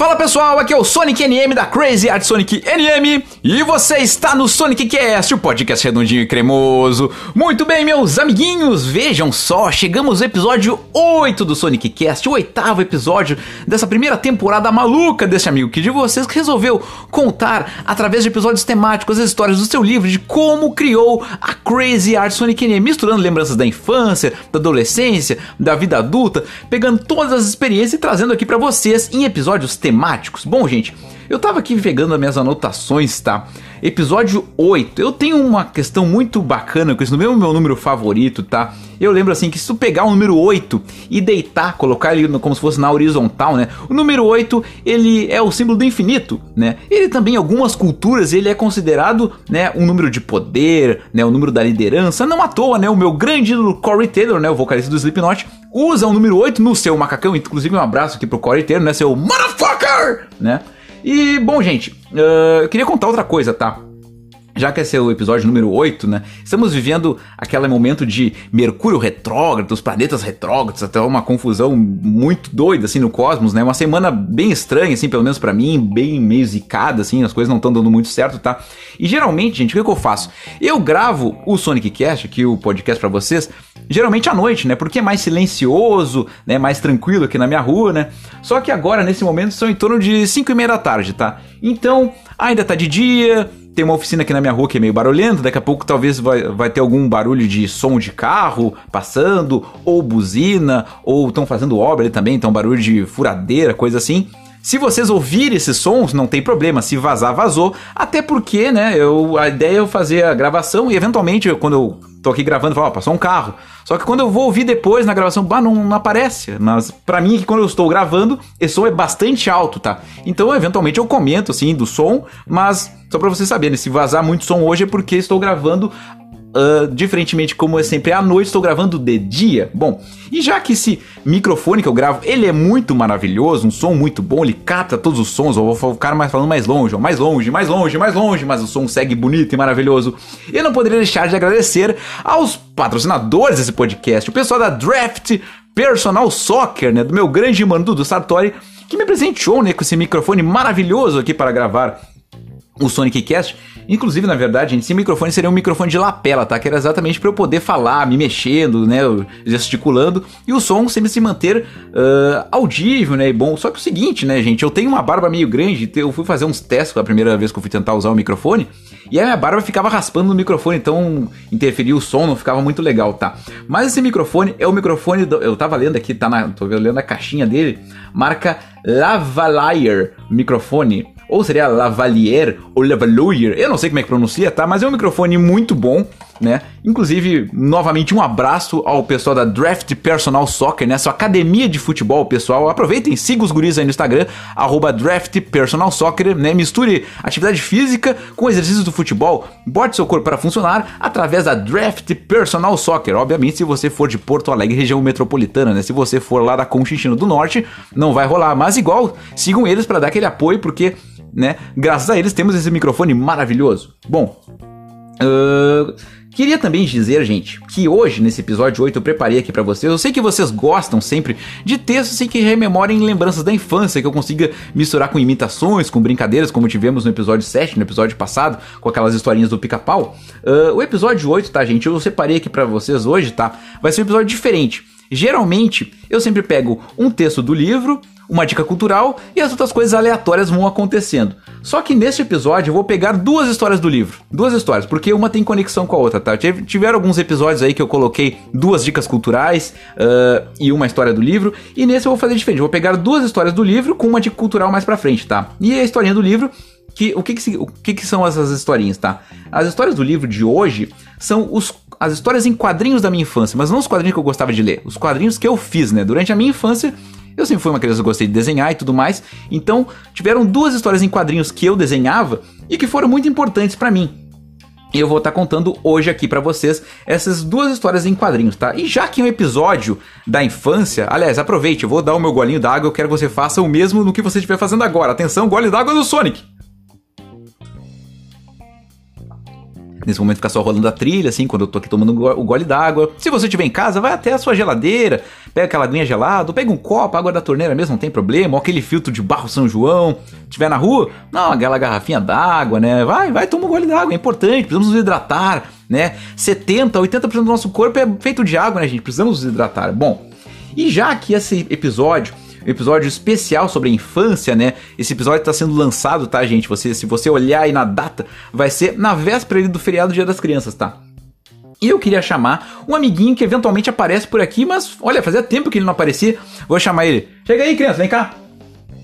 Fala pessoal, aqui é o Sonic NM da Crazy Art Sonic NM e você está no Sonic Cast, o podcast redondinho e cremoso. Muito bem, meus amiguinhos, vejam só, chegamos ao episódio 8 do Sonic Cast, o oitavo episódio dessa primeira temporada maluca desse amigo que de vocês que resolveu contar através de episódios temáticos as histórias do seu livro de como criou a Crazy Art Sonic NM, misturando lembranças da infância, da adolescência, da vida adulta, pegando todas as experiências e trazendo aqui para vocês em episódios temáticos temáticos. Bom, gente, eu tava aqui pegando as minhas anotações, tá? Episódio 8. Eu tenho uma questão muito bacana com isso, no meu, meu número favorito, tá? Eu lembro assim que se tu pegar o número 8 e deitar, colocar ele como se fosse na horizontal, né? O número 8, ele é o símbolo do infinito, né? Ele também em algumas culturas ele é considerado, né, um número de poder, né, o número da liderança. Não à toa, né, o meu grande ídolo Corey Taylor, né, o vocalista do Slipknot, usa o número 8 no seu macacão, inclusive um abraço aqui pro Corey Taylor, né, seu motherfucker, né? E, bom, gente, uh, eu queria contar outra coisa, tá? Já que esse é o episódio número 8, né? Estamos vivendo aquele momento de Mercúrio retrógrado, os planetas retrógrados, até uma confusão muito doida assim no cosmos, né? Uma semana bem estranha assim, pelo menos para mim, bem meio zicada assim, as coisas não estão dando muito certo, tá? E geralmente, gente, o que, que eu faço? Eu gravo o Sonic Cast, aqui o podcast para vocês, geralmente à noite, né? Porque é mais silencioso, né? Mais tranquilo aqui na minha rua, né? Só que agora, nesse momento, são em torno de 5 e meia da tarde, tá? Então, ainda tá de dia, tem uma oficina aqui na minha rua que é meio barulhenta, daqui a pouco talvez vai, vai ter algum barulho de som de carro passando, ou buzina, ou estão fazendo obra ali também, então barulho de furadeira, coisa assim. Se vocês ouvirem esses sons, não tem problema. Se vazar, vazou. Até porque, né, eu, a ideia é eu fazer a gravação e eventualmente, quando eu tô aqui gravando, eu falo, ó, passou um carro. Só que quando eu vou ouvir depois na gravação, bah, não, não aparece. Mas para mim, que quando eu estou gravando, esse som é bastante alto, tá? Então, eventualmente eu comento, assim, do som, mas só pra vocês saberem, se vazar muito som hoje é porque estou gravando Uh, diferentemente como é sempre à noite, estou gravando de dia. Bom, e já que esse microfone que eu gravo, ele é muito maravilhoso, um som muito bom, ele capta todos os sons, eu vou ficar mais falando mais longe, mais longe, mais longe, mais longe, mas o som segue bonito e maravilhoso. Eu não poderia deixar de agradecer aos patrocinadores desse podcast, o pessoal da Draft Personal Soccer, né, do meu grande mano Dudu Sartori, que me presenteou, né, com esse microfone maravilhoso aqui para gravar o Sonic Cast. Inclusive, na verdade, esse microfone seria um microfone de lapela, tá? Que era exatamente para eu poder falar, me mexendo, né? Gesticulando. E o som sempre se manter uh, audível, né? E bom. Só que o seguinte, né, gente? Eu tenho uma barba meio grande. Eu fui fazer uns testes a primeira vez que eu fui tentar usar o microfone. E a minha barba ficava raspando no microfone, então interferia o som, não ficava muito legal, tá? Mas esse microfone é o microfone. Do, eu tava lendo aqui, tá na. tô lendo a caixinha dele. Marca Lavalier microfone ou seria Lavalier ou Lavalier, eu não sei como é que pronuncia, tá? Mas é um microfone muito bom, né? Inclusive, novamente, um abraço ao pessoal da Draft Personal Soccer, né? Sua academia de futebol, pessoal. Aproveitem, siga os guris aí no Instagram, arroba Draft Personal Soccer, né? Misture atividade física com exercícios do futebol, bote seu corpo para funcionar através da Draft Personal Soccer. Obviamente, se você for de Porto Alegre, região metropolitana, né? Se você for lá da Conchinchina do Norte, não vai rolar. Mas igual, sigam eles para dar aquele apoio, porque né? Graças a eles temos esse microfone maravilhoso. Bom, uh, queria também dizer, gente, que hoje, nesse episódio 8, eu preparei aqui para vocês. Eu sei que vocês gostam sempre de textos assim, que rememorem lembranças da infância, que eu consiga misturar com imitações, com brincadeiras, como tivemos no episódio 7, no episódio passado, com aquelas historinhas do pica-pau. Uh, o episódio 8, tá, gente? Eu separei aqui para vocês hoje, tá? Vai ser um episódio diferente. Geralmente, eu sempre pego um texto do livro, uma dica cultural e as outras coisas aleatórias vão acontecendo. Só que neste episódio eu vou pegar duas histórias do livro. Duas histórias, porque uma tem conexão com a outra, tá? Tiveram alguns episódios aí que eu coloquei duas dicas culturais uh, e uma história do livro. E nesse eu vou fazer diferente. Eu vou pegar duas histórias do livro com uma dica cultural mais pra frente, tá? E a historinha do livro que, o que, que, o que, que são essas historinhas, tá? As histórias do livro de hoje são os, as histórias em quadrinhos da minha infância, mas não os quadrinhos que eu gostava de ler, os quadrinhos que eu fiz, né? Durante a minha infância, eu sempre fui uma criança que gostei de desenhar e tudo mais, então tiveram duas histórias em quadrinhos que eu desenhava e que foram muito importantes para mim. E eu vou estar tá contando hoje aqui para vocês essas duas histórias em quadrinhos, tá? E já que é um episódio da infância, aliás, aproveite, eu vou dar o meu golinho d'água, eu quero que você faça o mesmo no que você estiver fazendo agora. Atenção, gole d'água do Sonic! Nesse momento fica só rolando a trilha, assim, quando eu tô aqui tomando o gole d'água. Se você estiver em casa, vai até a sua geladeira, pega aquela aguinha gelada, pega um copo, água da torneira mesmo, não tem problema, ou aquele filtro de barro São João. Tiver na rua, não, aquela garrafinha d'água, né? Vai, vai, toma um gole d'água, é importante, precisamos nos hidratar, né? 70, 80% do nosso corpo é feito de água, né, gente? Precisamos nos hidratar. Bom, e já que esse episódio um episódio especial sobre a infância, né? Esse episódio está sendo lançado, tá, gente? Você, se você olhar aí na data, vai ser na véspera do feriado Dia das Crianças, tá? E eu queria chamar um amiguinho que eventualmente aparece por aqui, mas olha, fazia tempo que ele não aparecia. Vou chamar ele. Chega aí, criança, vem cá.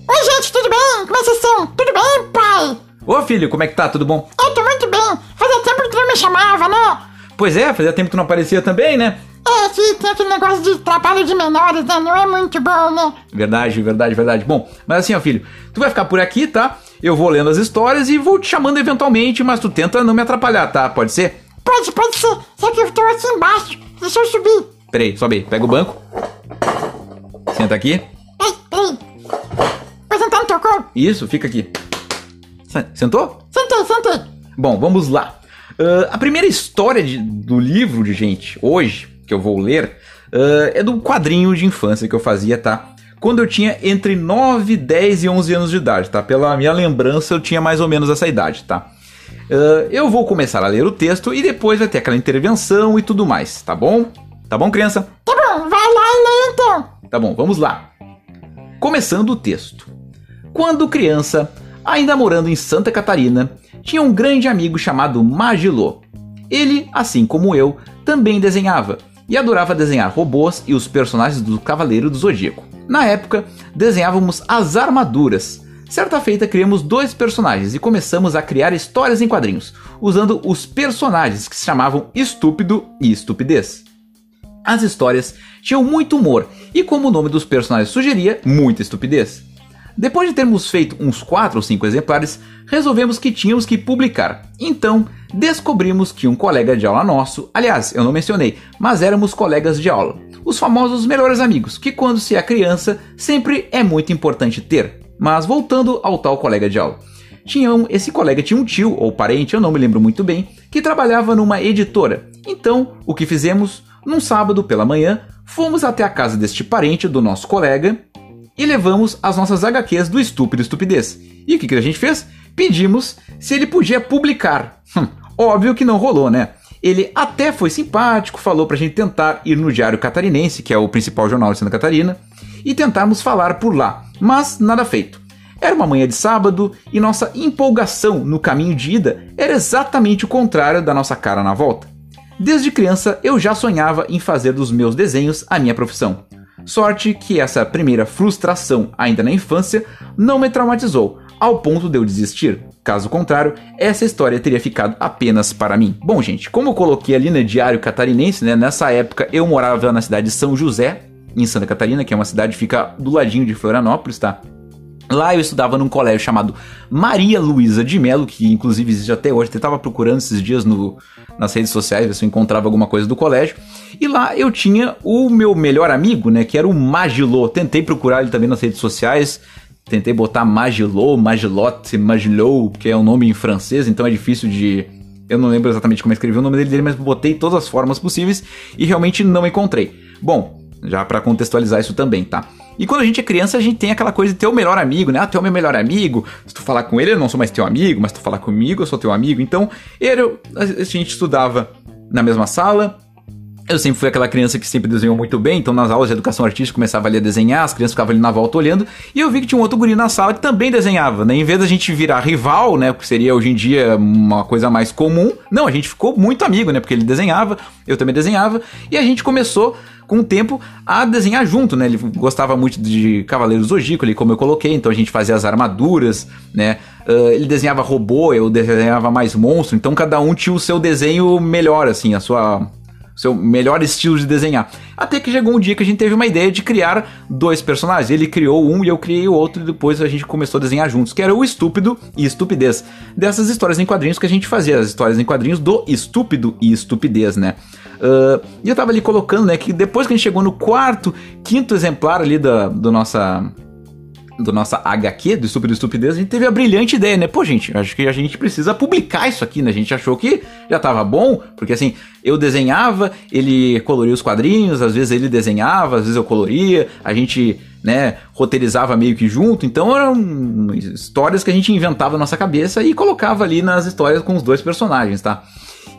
Oi, gente, tudo bem? Como é vocês estão? Tudo bem, pai? Ô, filho, como é que tá? Tudo bom? Eu tô muito bem. Fazia tempo que tu não me chamava, né? Pois é, fazia tempo que tu não aparecia também, né? Tem aquele negócio de trabalho de menores, né? Não é muito bom, né? Verdade, verdade, verdade. Bom, mas assim, ó, filho, tu vai ficar por aqui, tá? Eu vou lendo as histórias e vou te chamando eventualmente, mas tu tenta não me atrapalhar, tá? Pode ser? Pode, pode ser. Só que eu tô aqui embaixo. Deixa eu subir. Peraí, sobe aí. Pega o banco. Senta aqui. Ei, peraí. Vou sentar no teu colo. Isso, fica aqui. Sentou? Sentei, sentei. Bom, vamos lá. Uh, a primeira história de, do livro de gente, hoje, que eu vou ler, uh, é do quadrinho de infância que eu fazia, tá? Quando eu tinha entre 9, 10 e 11 anos de idade, tá? Pela minha lembrança, eu tinha mais ou menos essa idade, tá? Uh, eu vou começar a ler o texto e depois vai ter aquela intervenção e tudo mais, tá bom? Tá bom, criança? Tá bom, vai lá e lê então. Tá bom, vamos lá. Começando o texto. Quando criança, ainda morando em Santa Catarina, tinha um grande amigo chamado Magilô. Ele, assim como eu, também desenhava e adorava desenhar robôs e os personagens do Cavaleiro do Zodíaco. Na época, desenhávamos as armaduras. Certa feita, criamos dois personagens e começamos a criar histórias em quadrinhos, usando os personagens que se chamavam Estúpido e Estupidez. As histórias tinham muito humor e, como o nome dos personagens sugeria, muita estupidez. Depois de termos feito uns 4 ou 5 exemplares, resolvemos que tínhamos que publicar. Então, descobrimos que um colega de aula nosso, aliás, eu não mencionei, mas éramos colegas de aula, os famosos melhores amigos, que quando se é criança sempre é muito importante ter. Mas voltando ao tal colega de aula. Tinha um, esse colega tinha um tio ou parente, eu não me lembro muito bem, que trabalhava numa editora. Então, o que fizemos? Num sábado pela manhã, fomos até a casa deste parente do nosso colega e levamos as nossas HQs do Estúpido Estupidez. E o que, que a gente fez? Pedimos se ele podia publicar. Hum, óbvio que não rolou, né? Ele até foi simpático, falou pra gente tentar ir no Diário Catarinense, que é o principal jornal de Santa Catarina, e tentarmos falar por lá, mas nada feito. Era uma manhã de sábado e nossa empolgação no caminho de ida era exatamente o contrário da nossa cara na volta. Desde criança eu já sonhava em fazer dos meus desenhos a minha profissão. Sorte que essa primeira frustração, ainda na infância, não me traumatizou, ao ponto de eu desistir. Caso contrário, essa história teria ficado apenas para mim. Bom, gente, como eu coloquei ali no Diário Catarinense, né, nessa época eu morava na cidade de São José, em Santa Catarina, que é uma cidade que fica do ladinho de Florianópolis, tá? Lá eu estudava num colégio chamado Maria Luísa de Melo, que inclusive existe até hoje. Eu estava procurando esses dias no, nas redes sociais, ver se eu encontrava alguma coisa do colégio. E lá eu tinha o meu melhor amigo, né? Que era o Magilô. Tentei procurar ele também nas redes sociais. Tentei botar Magilô, Magilote, Magilou, que é um nome em francês, então é difícil de. Eu não lembro exatamente como escrevi o nome dele, mas botei todas as formas possíveis e realmente não encontrei. Bom, já para contextualizar isso também, tá? E quando a gente é criança, a gente tem aquela coisa de ter o melhor amigo, né? Ah, tu é o meu melhor amigo. Se tu falar com ele, eu não sou mais teu amigo, mas se tu falar comigo, eu sou teu amigo. Então, eu, a gente estudava na mesma sala, eu sempre fui aquela criança que sempre desenhou muito bem, então nas aulas de educação artística começava ali a desenhar, as crianças ficavam ali na volta olhando, e eu vi que tinha um outro guri na sala que também desenhava, né? Em vez da gente virar rival, né? Que seria hoje em dia uma coisa mais comum, não, a gente ficou muito amigo, né? Porque ele desenhava, eu também desenhava, e a gente começou com o tempo a desenhar junto, né? Ele gostava muito de Cavaleiros Zodíaco, ali como eu coloquei, então a gente fazia as armaduras, né? Uh, ele desenhava robô, eu desenhava mais monstro, então cada um tinha o seu desenho melhor, assim, a sua seu melhor estilo de desenhar. Até que chegou um dia que a gente teve uma ideia de criar dois personagens. Ele criou um e eu criei o outro, e depois a gente começou a desenhar juntos, que era o Estúpido e Estupidez. Dessas histórias em quadrinhos que a gente fazia, as histórias em quadrinhos do Estúpido e Estupidez, né? Uh, e eu tava ali colocando, né, que depois que a gente chegou no quarto, quinto exemplar ali da do nossa do nossa HQ, do Estúpido Estupidez, a gente teve a brilhante ideia, né? Pô, gente, acho que a gente precisa publicar isso aqui, né? A gente achou que já tava bom, porque assim, eu desenhava, ele coloria os quadrinhos, às vezes ele desenhava, às vezes eu coloria, a gente, né, roteirizava meio que junto, então eram histórias que a gente inventava na nossa cabeça e colocava ali nas histórias com os dois personagens, tá?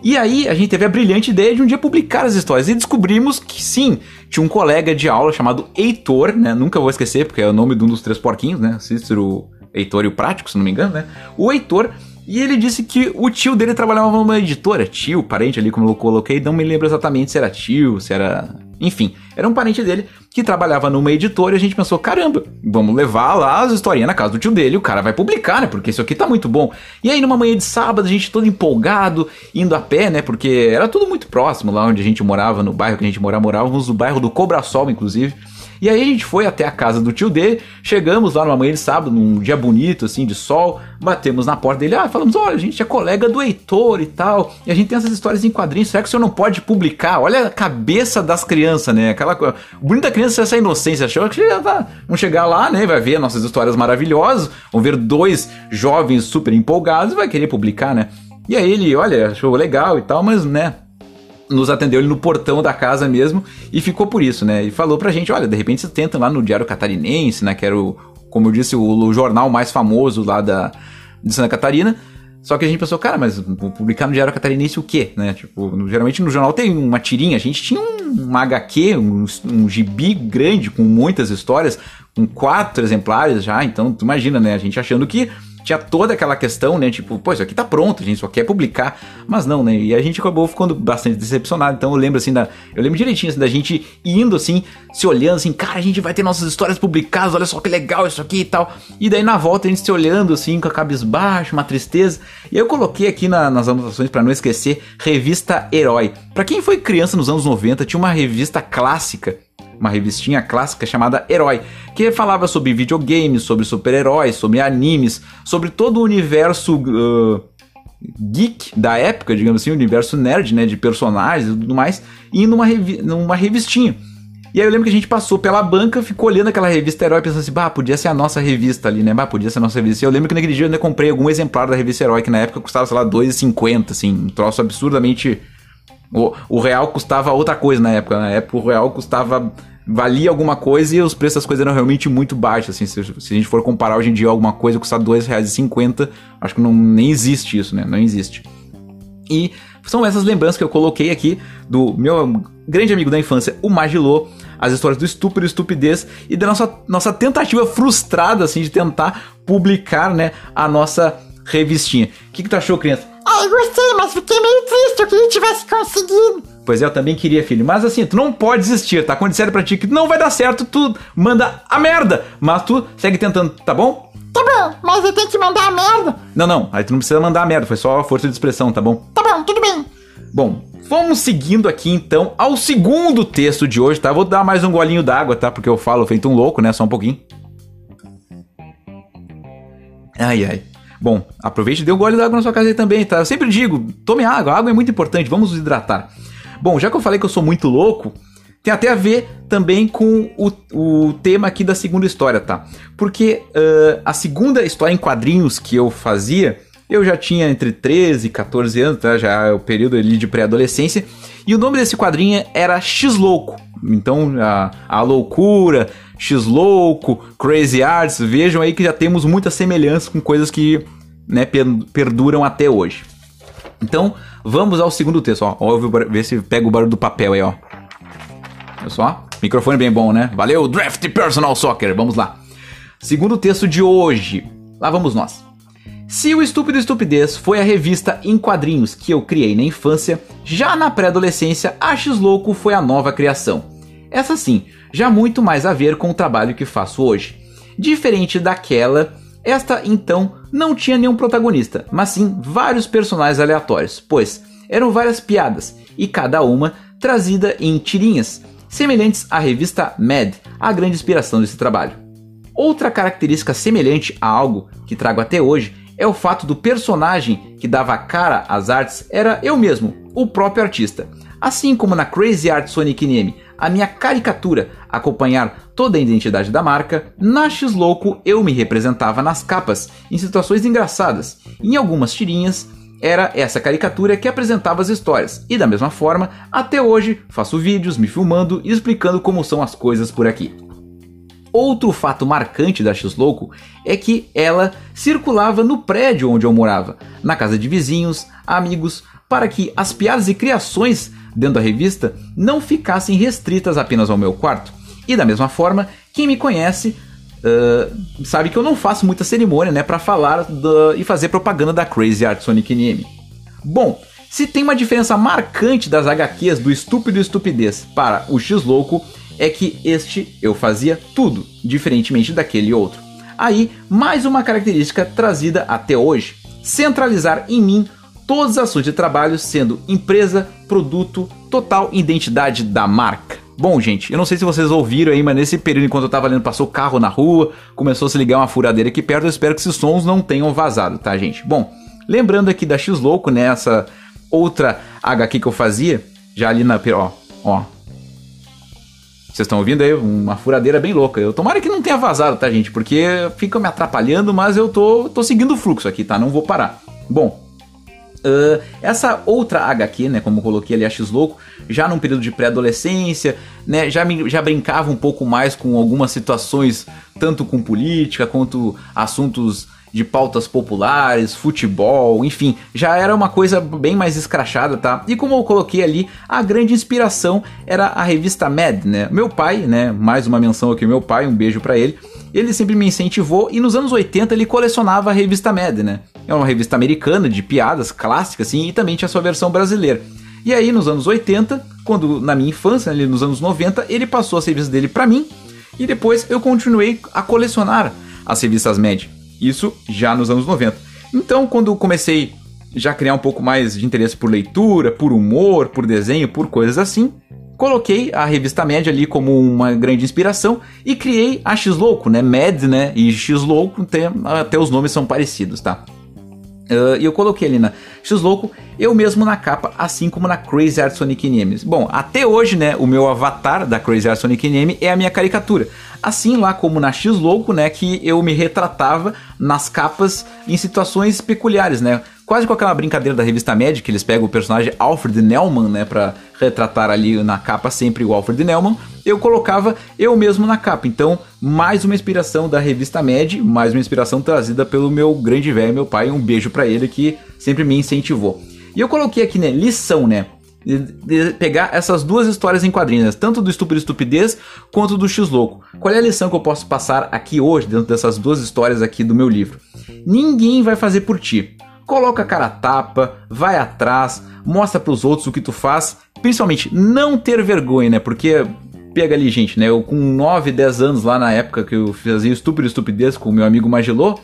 E aí a gente teve a brilhante ideia de um dia publicar as histórias e descobrimos que sim, tinha um colega de aula chamado Heitor, né? Nunca vou esquecer, porque é o nome de um dos três porquinhos, né? Cícero, Heitor e o Prático, se não me engano, né? O Heitor e ele disse que o tio dele trabalhava numa editora, tio, parente ali, como eu coloquei, não me lembro exatamente se era tio, se era. Enfim, era um parente dele que trabalhava numa editora e a gente pensou: caramba, vamos levar lá as historinhas na casa do tio dele, o cara vai publicar, né? Porque isso aqui tá muito bom. E aí, numa manhã de sábado, a gente todo empolgado, indo a pé, né? Porque era tudo muito próximo lá onde a gente morava, no bairro que a gente morava, morávamos no bairro do Cobrasol, inclusive. E aí a gente foi até a casa do tio dele, chegamos lá numa manhã de sábado, num dia bonito, assim, de sol, batemos na porta dele, ah, falamos, olha, a gente é colega do Heitor e tal, e a gente tem essas histórias em quadrinhos, será que o senhor não pode publicar? Olha a cabeça das crianças, né? Aquela coisa. Da criança é essa inocência, achou que já tá. Chegar lá, né? Vai ver nossas histórias maravilhosas, vão ver dois jovens super empolgados e vai querer publicar, né? E aí ele, olha, achou legal e tal, mas, né? Nos atendeu ele no portão da casa mesmo e ficou por isso, né? E falou pra gente, olha, de repente você tenta lá no Diário Catarinense, né? Que era o, como eu disse, o, o jornal mais famoso lá da, de Santa Catarina. Só que a gente pensou, cara, mas publicar no Diário Catarinense o quê? Né? Tipo, no, geralmente no jornal tem uma tirinha, a gente tinha um, um HQ, um, um gibi grande com muitas histórias, com quatro exemplares já, então tu imagina, né? A gente achando que tinha toda aquela questão, né? Tipo, pô, isso aqui tá pronto, a gente só quer publicar. Mas não, né? E a gente acabou ficando bastante decepcionado. Então eu lembro assim da. Eu lembro direitinho assim, da gente indo assim, se olhando assim, cara, a gente vai ter nossas histórias publicadas, olha só que legal isso aqui e tal. E daí na volta a gente se olhando assim, com a cabeça baixa, uma tristeza. E eu coloquei aqui na, nas anotações para não esquecer, revista Herói. Para quem foi criança nos anos 90, tinha uma revista clássica uma revistinha clássica chamada Herói, que falava sobre videogames, sobre super-heróis, sobre animes, sobre todo o universo uh, geek da época, digamos assim, o universo nerd, né, de personagens e tudo mais, e numa, revi numa revistinha. E aí eu lembro que a gente passou pela banca, ficou olhando aquela revista Herói, pensando assim, bah, podia ser a nossa revista ali, né? Bah, podia ser a nossa revista. E eu lembro que naquele dia eu ainda comprei algum exemplar da revista Herói, que na época custava, sei lá, R$2,50, assim, um troço absurdamente o, o real custava outra coisa na época. Na época o real custava. valia alguma coisa e os preços das coisas eram realmente muito baixos. Assim, se, se a gente for comparar hoje em dia alguma coisa custar R$2,50, acho que não, nem existe isso, né? Não existe. E são essas lembranças que eu coloquei aqui do meu grande amigo da infância, o Magilô, as histórias do estúpido e estupidez e da nossa, nossa tentativa frustrada assim de tentar publicar, né, a nossa revistinha. O que, que tu achou, criança? Ah, eu gostei, mas fiquei meio triste. Eu queria que tivesse conseguido. Pois é, eu também queria, filho. Mas assim, tu não pode desistir, tá? Quando disser pra ti que não vai dar certo, tu manda a merda. Mas tu segue tentando, tá bom? Tá bom, mas eu tenho que mandar a merda. Não, não. Aí tu não precisa mandar a merda. Foi só a força de expressão, tá bom? Tá bom, tudo bem. Bom, vamos seguindo aqui então ao segundo texto de hoje, tá? Vou dar mais um golinho d'água, tá? Porque eu falo feito um louco, né? Só um pouquinho. Ai, ai. Bom, aproveite e dê um gole d'água na sua casa aí também, tá? Eu sempre digo, tome água, água é muito importante, vamos nos hidratar. Bom, já que eu falei que eu sou muito louco, tem até a ver também com o, o tema aqui da segunda história, tá? Porque uh, a segunda história em quadrinhos que eu fazia, eu já tinha entre 13 e 14 anos, tá? Já é o período ali de pré-adolescência, e o nome desse quadrinho era X-Louco. Então, a, a loucura, X-Louco, Crazy Arts, vejam aí que já temos muita semelhança com coisas que né, perduram até hoje. Então, vamos ao segundo texto, ó. ó ver se pega o barulho do papel aí, ó. Olha só, microfone bem bom, né? Valeu, Draft Personal Soccer, vamos lá. Segundo texto de hoje, lá vamos nós. Se o Estúpido Estupidez foi a revista em quadrinhos que eu criei na infância, já na pré-adolescência a X-Louco foi a nova criação. Essa sim, já muito mais a ver com o trabalho que faço hoje. Diferente daquela, esta então não tinha nenhum protagonista, mas sim vários personagens aleatórios, pois eram várias piadas e cada uma trazida em tirinhas, semelhantes à revista Mad, a grande inspiração desse trabalho. Outra característica semelhante a algo que trago até hoje é o fato do personagem que dava cara às artes era eu mesmo, o próprio artista. Assim como na Crazy Art Sonic NM, a minha caricatura, acompanhar toda a identidade da marca, na X-Louco eu me representava nas capas, em situações engraçadas. Em algumas tirinhas, era essa caricatura que apresentava as histórias, e da mesma forma, até hoje, faço vídeos me filmando e explicando como são as coisas por aqui. Outro fato marcante da X-Louco é que ela circulava no prédio onde eu morava, na casa de vizinhos, amigos, para que as piadas e criações dentro da revista não ficassem restritas apenas ao meu quarto. E da mesma forma, quem me conhece uh, sabe que eu não faço muita cerimônia né, para falar e fazer propaganda da Crazy Art Sonic NM. Bom, se tem uma diferença marcante das HQs do Estúpido Estupidez para o X-Louco, é que este eu fazia tudo, diferentemente daquele outro. Aí, mais uma característica trazida até hoje: centralizar em mim todos os assuntos de trabalho, sendo empresa, produto, total identidade da marca. Bom, gente, eu não sei se vocês ouviram aí, mas nesse período, enquanto eu tava lendo, passou carro na rua, começou a se ligar uma furadeira aqui perto. Eu espero que esses sons não tenham vazado, tá, gente? Bom, lembrando aqui da X-Louco, né? Essa outra HQ que eu fazia, já ali na. Ó, ó, vocês estão ouvindo aí? Uma furadeira bem louca. Eu tomara que não tenha vazado, tá, gente? Porque fica me atrapalhando, mas eu tô, tô seguindo o fluxo aqui, tá? Não vou parar. Bom, Uh, essa outra HQ, né, como coloquei ali a X-Louco, já num período de pré-adolescência, né, já, me, já brincava um pouco mais com algumas situações, tanto com política quanto assuntos de pautas populares, futebol, enfim, já era uma coisa bem mais escrachada, tá? E como eu coloquei ali, a grande inspiração era a revista Mad, né? Meu pai, né? Mais uma menção aqui, meu pai, um beijo para ele. Ele sempre me incentivou e nos anos 80 ele colecionava a revista Mad, né? É uma revista americana de piadas clássicas, assim, e também tinha sua versão brasileira. E aí, nos anos 80, quando na minha infância, ali nos anos 90, ele passou as revistas dele para mim e depois eu continuei a colecionar as revistas Mad. Isso já nos anos 90. Então, quando comecei já a criar um pouco mais de interesse por leitura, por humor, por desenho, por coisas assim, coloquei a revista Mad ali como uma grande inspiração e criei a X-Louco, né? Mad, né? E X-Louco, até, até os nomes são parecidos, tá? Uh, e eu coloquei ali na X-Louco, eu mesmo na capa, assim como na Crazy Art Sonic NM. Bom, até hoje, né, o meu avatar da Crazy Art Sonic NM é a minha caricatura. Assim lá como na X-Louco, né, que eu me retratava nas capas em situações peculiares, né? Quase com aquela brincadeira da revista Mad, que eles pegam o personagem Alfred Nelman, né, pra retratar ali na capa sempre o Alfred Nelman, eu colocava eu mesmo na capa. Então, mais uma inspiração da revista Mad, mais uma inspiração trazida pelo meu grande velho, meu pai. Um beijo para ele que sempre me incentivou. E eu coloquei aqui, né, lição, né? De, pegar essas duas histórias em quadrinhos, tanto do Estúpido Estupidez quanto do X-Louco. Qual é a lição que eu posso passar aqui hoje, dentro dessas duas histórias aqui do meu livro? Ninguém vai fazer por ti. Coloca a cara tapa, vai atrás, mostra para os outros o que tu faz, principalmente não ter vergonha, né? Porque pega ali, gente, né? Eu com 9, 10 anos lá na época que eu fazia Estúpido Estupidez com o meu amigo Magilô,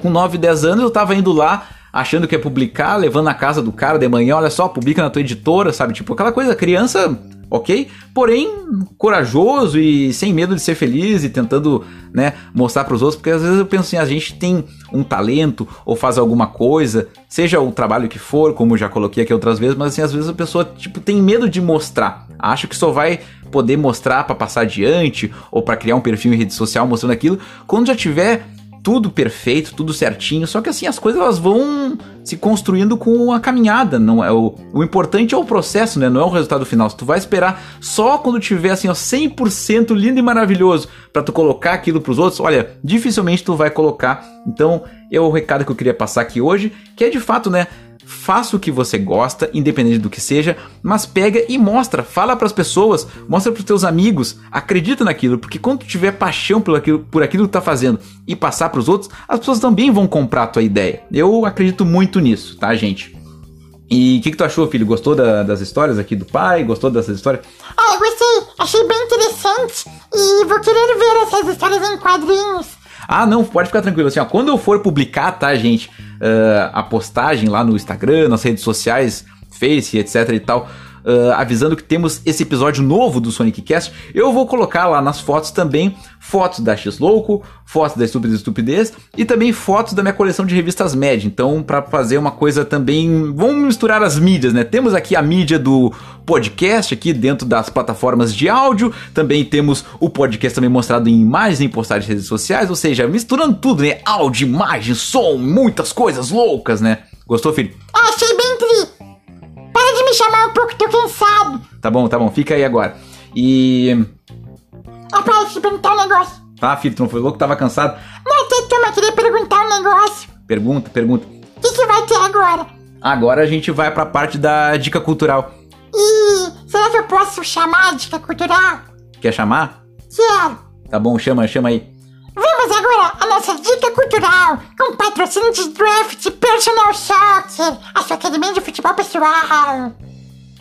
com 9, 10 anos eu tava indo lá achando que ia publicar, levando na casa do cara de manhã, olha só, publica na tua editora, sabe? Tipo, aquela coisa, criança ok? Porém, corajoso e sem medo de ser feliz e tentando, né, mostrar para os outros, porque às vezes eu penso assim, a gente tem um talento ou faz alguma coisa, seja o trabalho que for, como já coloquei aqui outras vezes, mas assim, às vezes a pessoa, tipo, tem medo de mostrar. Acha que só vai poder mostrar para passar adiante ou para criar um perfil em rede social mostrando aquilo quando já tiver tudo perfeito, tudo certinho. Só que assim, as coisas elas vão se construindo com a caminhada. Não é o, o importante é o processo, né? Não é o resultado final. Se tu vai esperar só quando tiver assim, ó, 100% lindo e maravilhoso para tu colocar aquilo pros outros, olha, dificilmente tu vai colocar. Então, é o recado que eu queria passar aqui hoje, que é de fato, né? Faça o que você gosta, independente do que seja, mas pega e mostra, fala para as pessoas, mostra para os teus amigos, acredita naquilo, porque quando tu tiver paixão por aquilo, por aquilo que tá fazendo e passar para os outros, as pessoas também vão comprar a tua ideia. Eu acredito muito nisso, tá, gente? E o que, que tu achou, filho? Gostou da, das histórias aqui do pai? Gostou dessas histórias? Ah, eu gostei. Achei bem interessante. E vou querer ver essas histórias em quadrinhos. Ah, não, pode ficar tranquilo. Assim, ó, quando eu for publicar, tá, gente? uh, a postagem lá no Instagram, nas redes sociais, Face, etc e tal. Uh, avisando que temos esse episódio novo do Sonic Cast, eu vou colocar lá nas fotos também fotos da X-Louco, fotos da Estúpida Estupidez e também fotos da minha coleção de revistas Med. Então, para fazer uma coisa também, vamos misturar as mídias, né? Temos aqui a mídia do podcast aqui dentro das plataformas de áudio, também temos o podcast também mostrado em imagens em postagens de redes sociais, ou seja, misturando tudo, né? Áudio, imagem, som, muitas coisas loucas, né? Gostou, filho? Achei bem tri. Me chamar um pouco, tô cansado. Tá bom, tá bom, fica aí agora. E. Ah, para te perguntar um negócio. Ah, filho, tu não foi louco? Tava cansado? Não, tem turma, queria perguntar um negócio. Pergunta, pergunta. O que, que vai ter agora? Agora a gente vai pra parte da dica cultural. E será que eu posso chamar a dica cultural? Quer chamar? Quero. Tá bom, chama, chama aí. Vamos agora à nossa dica cultural, com patrocínio de Draft Personal Soccer, a sua academia de futebol pessoal.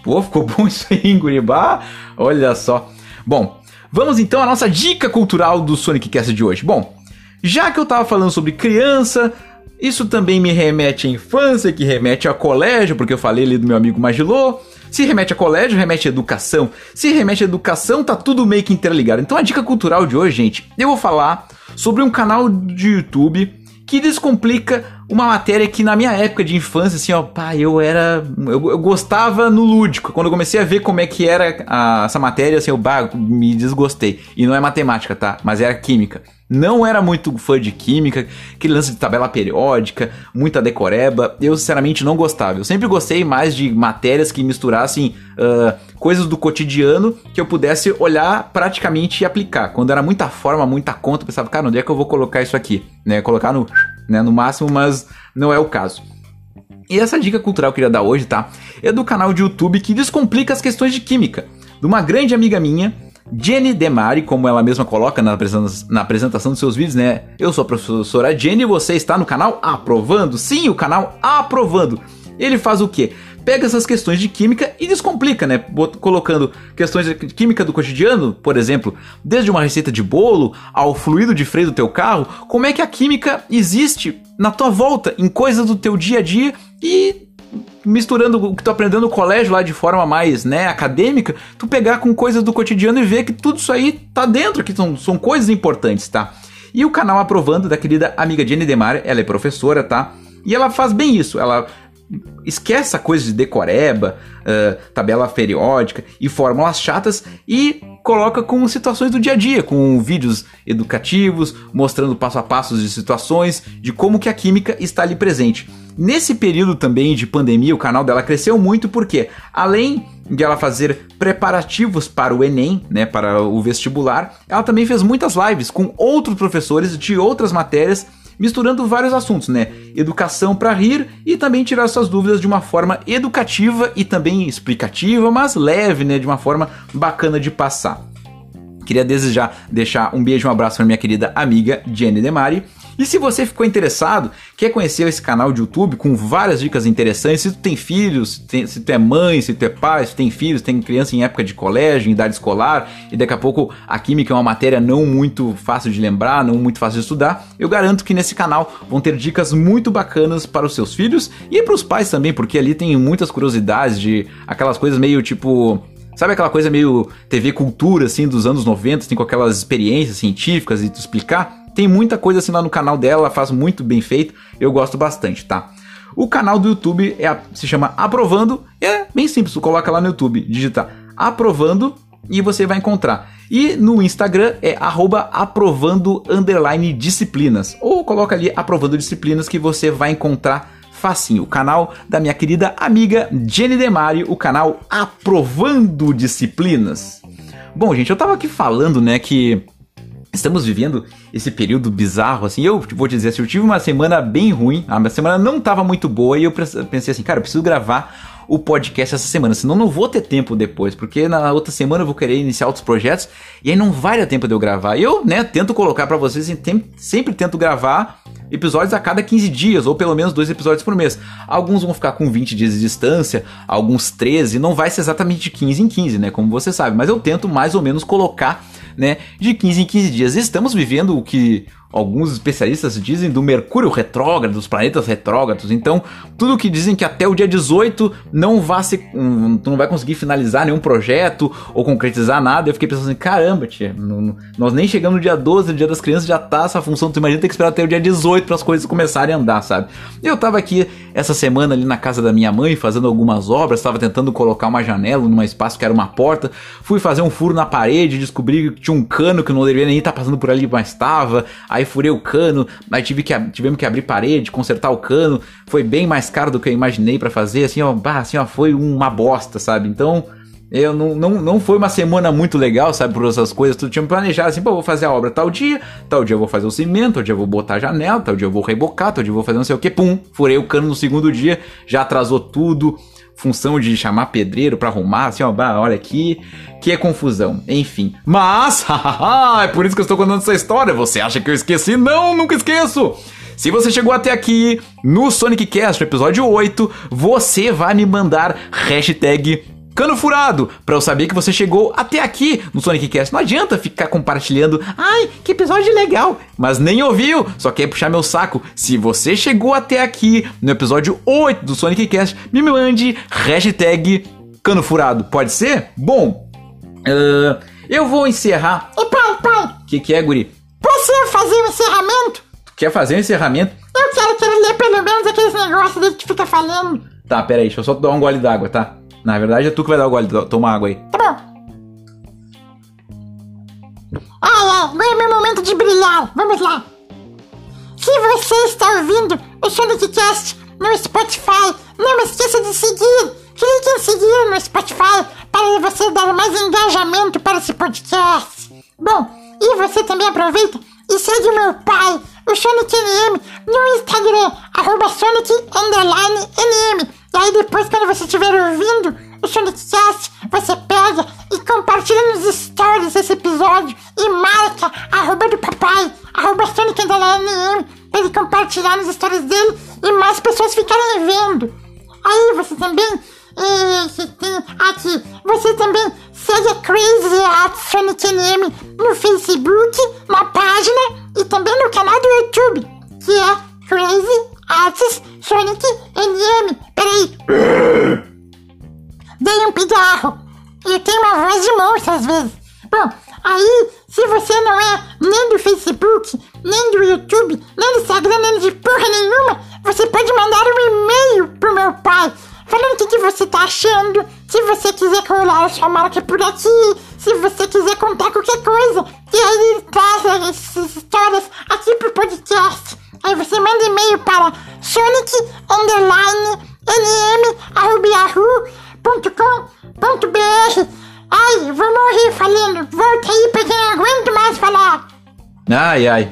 Pô, ficou bom isso aí, hein, Guribá? Olha só. Bom, vamos então à nossa dica cultural do Sonic Cast de hoje. Bom, já que eu tava falando sobre criança, isso também me remete à infância, que remete ao colégio, porque eu falei ali do meu amigo Magilô. Se remete a colégio, remete a educação. Se remete a educação, tá tudo meio que interligado. Então a dica cultural de hoje, gente, eu vou falar sobre um canal de YouTube que descomplica uma matéria que na minha época de infância, assim, ó, pá, eu era. Eu, eu gostava no lúdico. Quando eu comecei a ver como é que era a, essa matéria, assim, eu bah, me desgostei. E não é matemática, tá? Mas era química. Não era muito fã de química, aquele lance de tabela periódica, muita decoreba. Eu, sinceramente, não gostava. Eu sempre gostei mais de matérias que misturassem uh, coisas do cotidiano que eu pudesse olhar praticamente e aplicar. Quando era muita forma, muita conta, eu pensava, cara, onde é que eu vou colocar isso aqui? Né? Colocar no, né, no máximo, mas não é o caso. E essa dica cultural que eu queria dar hoje, tá? É do canal de YouTube que descomplica as questões de química. De uma grande amiga minha Jenny Demari, como ela mesma coloca na, na apresentação dos seus vídeos, né? Eu sou a professora Jenny e você está no canal Aprovando. Sim, o canal Aprovando. Ele faz o quê? Pega essas questões de química e descomplica, né? Colocando questões de química do cotidiano, por exemplo, desde uma receita de bolo ao fluido de freio do teu carro, como é que a química existe na tua volta, em coisas do teu dia a dia e misturando o que tu aprendeu no colégio lá de forma mais, né, acadêmica, tu pegar com coisas do cotidiano e ver que tudo isso aí tá dentro, que são, são coisas importantes, tá? E o canal aprovando da querida amiga Jenny Demar, ela é professora, tá? E ela faz bem isso, ela esquece a coisa de decoreba, uh, tabela periódica e fórmulas chatas e coloca com situações do dia a dia, com vídeos educativos, mostrando passo a passo de situações, de como que a química está ali presente. Nesse período também de pandemia, o canal dela cresceu muito porque, além de ela fazer preparativos para o Enem, né, para o vestibular, ela também fez muitas lives com outros professores de outras matérias misturando vários assuntos, né? Educação para rir e também tirar suas dúvidas de uma forma educativa e também explicativa, mas leve, né? De uma forma bacana de passar. Queria desde já deixar um beijo e um abraço para minha querida amiga Jenny Demari e se você ficou interessado, quer conhecer esse canal de YouTube com várias dicas interessantes, se tu tem filhos, se, tu é mãe, se tu é pai, se tem filhos, tem criança em época de colégio, em idade escolar, e daqui a pouco a química é uma matéria não muito fácil de lembrar, não muito fácil de estudar, eu garanto que nesse canal vão ter dicas muito bacanas para os seus filhos e para os pais também, porque ali tem muitas curiosidades de aquelas coisas meio tipo Sabe aquela coisa meio TV cultura, assim, dos anos 90, assim, com aquelas experiências científicas e tu explicar? Tem muita coisa assim lá no canal dela, ela faz muito bem feito, eu gosto bastante, tá? O canal do YouTube é, se chama Aprovando, é bem simples, tu coloca lá no YouTube, digita Aprovando e você vai encontrar. E no Instagram é aprovando disciplinas. Ou coloca ali aprovando disciplinas que você vai encontrar facinho. O canal da minha querida amiga Jenny Demari, o canal Aprovando Disciplinas. Bom, gente, eu tava aqui falando, né, que estamos vivendo esse período bizarro, assim, eu vou dizer assim, eu tive uma semana bem ruim, a minha semana não estava muito boa e eu pensei assim, cara, eu preciso gravar o podcast essa semana, senão não vou ter tempo depois, porque na outra semana eu vou querer iniciar outros projetos e aí não vai dar tempo de eu gravar. Eu, né, tento colocar para vocês, sempre tento gravar episódios a cada 15 dias, ou pelo menos dois episódios por mês. Alguns vão ficar com 20 dias de distância, alguns 13, não vai ser exatamente de 15 em 15, né, como você sabe, mas eu tento mais ou menos colocar né, de 15 em 15 dias. Estamos vivendo o que alguns especialistas dizem do Mercúrio retrógrado, dos planetas retrógrados. Então, tudo que dizem que até o dia 18 não vai se, um, tu não vai conseguir finalizar nenhum projeto ou concretizar nada. Eu fiquei pensando assim, caramba, tia, não, nós nem chegamos no dia 12, no dia das crianças já tá essa função. Tu imagina ter que esperar até o dia 18 para as coisas começarem a andar, sabe? Eu tava aqui essa semana ali na casa da minha mãe fazendo algumas obras, tava tentando colocar uma janela num espaço que era uma porta, fui fazer um furo na parede, descobri que tinha um cano que não deveria nem estar tá passando por ali, mas estava. Aí furei o cano, aí tive que, tivemos que abrir parede, consertar o cano. Foi bem mais caro do que eu imaginei para fazer, assim, ó, bah, assim, ó, foi uma bosta, sabe? Então, eu não, não, não foi uma semana muito legal, sabe, por essas coisas. Tu tinha planejado assim, pô, vou fazer a obra tal dia, tal dia eu vou fazer o cimento, tal dia eu vou botar a janela, tal dia eu vou rebocar, tal dia eu vou fazer não sei o que, pum, furei o cano no segundo dia, já atrasou tudo função de chamar pedreiro para arrumar, assim, ó, olha aqui, que é confusão, enfim. Mas, é por isso que eu estou contando essa história. Você acha que eu esqueci? Não, nunca esqueço. Se você chegou até aqui no Sonic Cast, episódio 8, você vai me mandar hashtag cano furado, para eu saber que você chegou até aqui no Sonic Cast. Não adianta ficar compartilhando, ai, que episódio legal, mas nem ouviu, só quer puxar meu saco. Se você chegou até aqui no episódio 8 do Sonic Cast, me mande hashtag cano furado, pode ser? Bom, uh, eu vou encerrar. E pai, pai. O que, que é, guri? Posso fazer o um encerramento? Tu quer fazer o um encerramento? Eu quero, quero ler pelo menos aqueles negócios que tu fica falando. Tá, pera aí, deixa eu só dar um gole d'água, tá? Na verdade é tu que vai dar o gole. Toma água aí. Tá bom. Ai, agora é meu momento de brilhar. Vamos lá. Se você está ouvindo o SonicCast no Spotify, não esqueça de seguir. Clique em seguir no Spotify para você dar mais engajamento para esse podcast. Bom, e você também aproveita e segue meu pai, o Sonic NM, no Instagram, arroba. E aí depois, quando você estiver ouvindo o Sonicast, você pega e compartilha nos stories esse episódio e marca arroba do papai, arroba Sonic pra ele compartilhar nos stories dele e mais pessoas ficarem vendo. Aí você também, e, tem aqui, você também segue Crazy at Sonic NM no Facebook, na página e também no canal do YouTube, que é Crazy Arts Sonic NM. Peraí. Dei um pigarro. Eu tenho uma voz de monstro às vezes. Bom, aí, se você não é nem do Facebook, nem do YouTube, nem do Instagram, nem de porra nenhuma, você pode mandar um e-mail pro meu pai falando o que, que você tá achando, se você quiser colar a sua marca por aqui, se você quiser contar qualquer coisa, e aí ele traz essas histórias aqui pro podcast. Aí você manda e-mail para sonic underline nm.yahoo.com.br Ai, vou morrer falando. Volta aí porque eu não aguento mais falar. Ai, ai.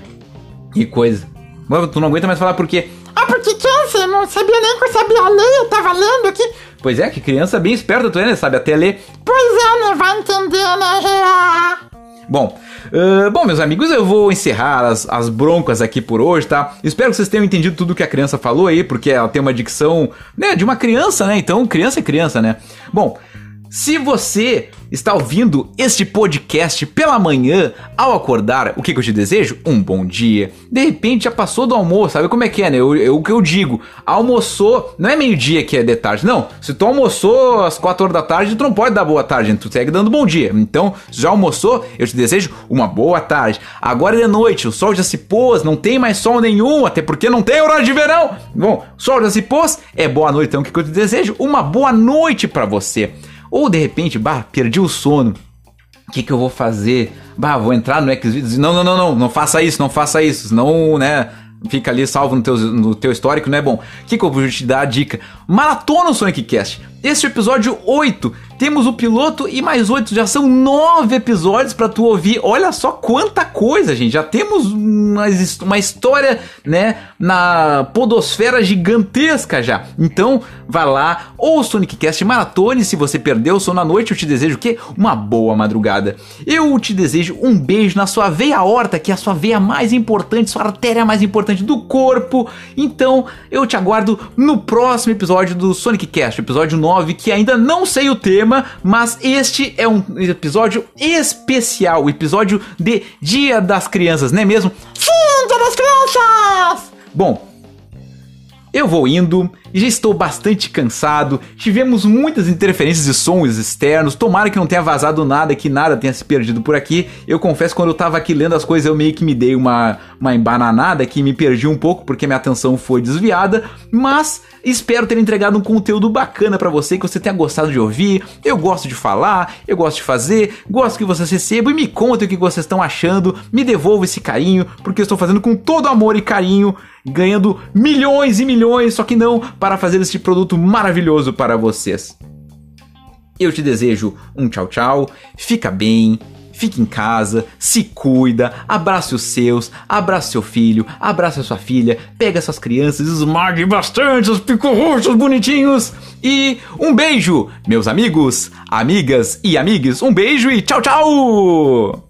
Que coisa. Mas tu não aguenta mais falar por quê? Ah, porque criança, não sabia nem que eu sabia ler, eu tava lendo aqui. Pois é, que criança bem esperta tu é, né? Sabe até ler. Pois é, né? Vai entender, né? Bom, uh, bom, meus amigos, eu vou encerrar as, as broncas aqui por hoje, tá? Espero que vocês tenham entendido tudo que a criança falou aí, porque ela tem uma dicção, né, de uma criança, né? Então, criança é criança, né? Bom, se você está ouvindo este podcast pela manhã, ao acordar, o que, que, eu te desejo? Um bom dia. De repente já passou do almoço, sabe como é que é, né? O que eu digo, almoçou, não é meio-dia que é de tarde, não. Se tu almoçou às 4 horas da tarde, tu não pode dar boa tarde, tu segue dando bom dia. Então, se já almoçou, eu te desejo uma boa tarde. Agora é noite, o sol já se pôs, não tem mais sol nenhum, até porque não tem horário de verão. Bom, o sol já se pôs, é boa noite, então o que, que eu te desejo? Uma boa noite para você. Ou de repente, bah, perdi o sono. O que, que eu vou fazer? Bah, vou entrar no Xvideos. Não, não, não, não, não faça isso, não faça isso. Não, né? Fica ali salvo no teu, no teu histórico, não é bom. O que, que eu vou te dar a dica? Maratona o Sonic Cast. Este é episódio 8 temos o piloto e mais oito, já são nove episódios para tu ouvir. Olha só quanta coisa, gente. Já temos uma, uma história, né, na podosfera gigantesca já. Então, vai lá, ou Sonic Cast Maratone, se você perdeu o sono à noite, eu te desejo o quê? Uma boa madrugada. Eu te desejo um beijo na sua veia horta, que é a sua veia mais importante, sua artéria mais importante do corpo. Então, eu te aguardo no próximo episódio do Sonic Cast, episódio 9, que ainda não sei o tema mas este é um episódio especial, episódio de Dia das Crianças, não é mesmo? Sim, Bruxas! Bom, eu vou indo já estou bastante cansado. Tivemos muitas interferências de sons externos. Tomara que não tenha vazado nada, que nada tenha se perdido por aqui. Eu confesso, quando eu tava aqui lendo as coisas, eu meio que me dei uma, uma embananada que me perdi um pouco porque minha atenção foi desviada. Mas espero ter entregado um conteúdo bacana para você, que você tenha gostado de ouvir. Eu gosto de falar, eu gosto de fazer, gosto que vocês recebam e me contem o que vocês estão achando. Me devolva esse carinho, porque eu estou fazendo com todo amor e carinho ganhando milhões e milhões, só que não para fazer este produto maravilhoso para vocês. Eu te desejo um tchau tchau, fica bem, fique em casa, se cuida, abrace os seus, abrace seu filho, abrace sua filha, pega suas crianças, esmague bastante os picorroxos bonitinhos e um beijo, meus amigos, amigas e amigues, um beijo e tchau tchau!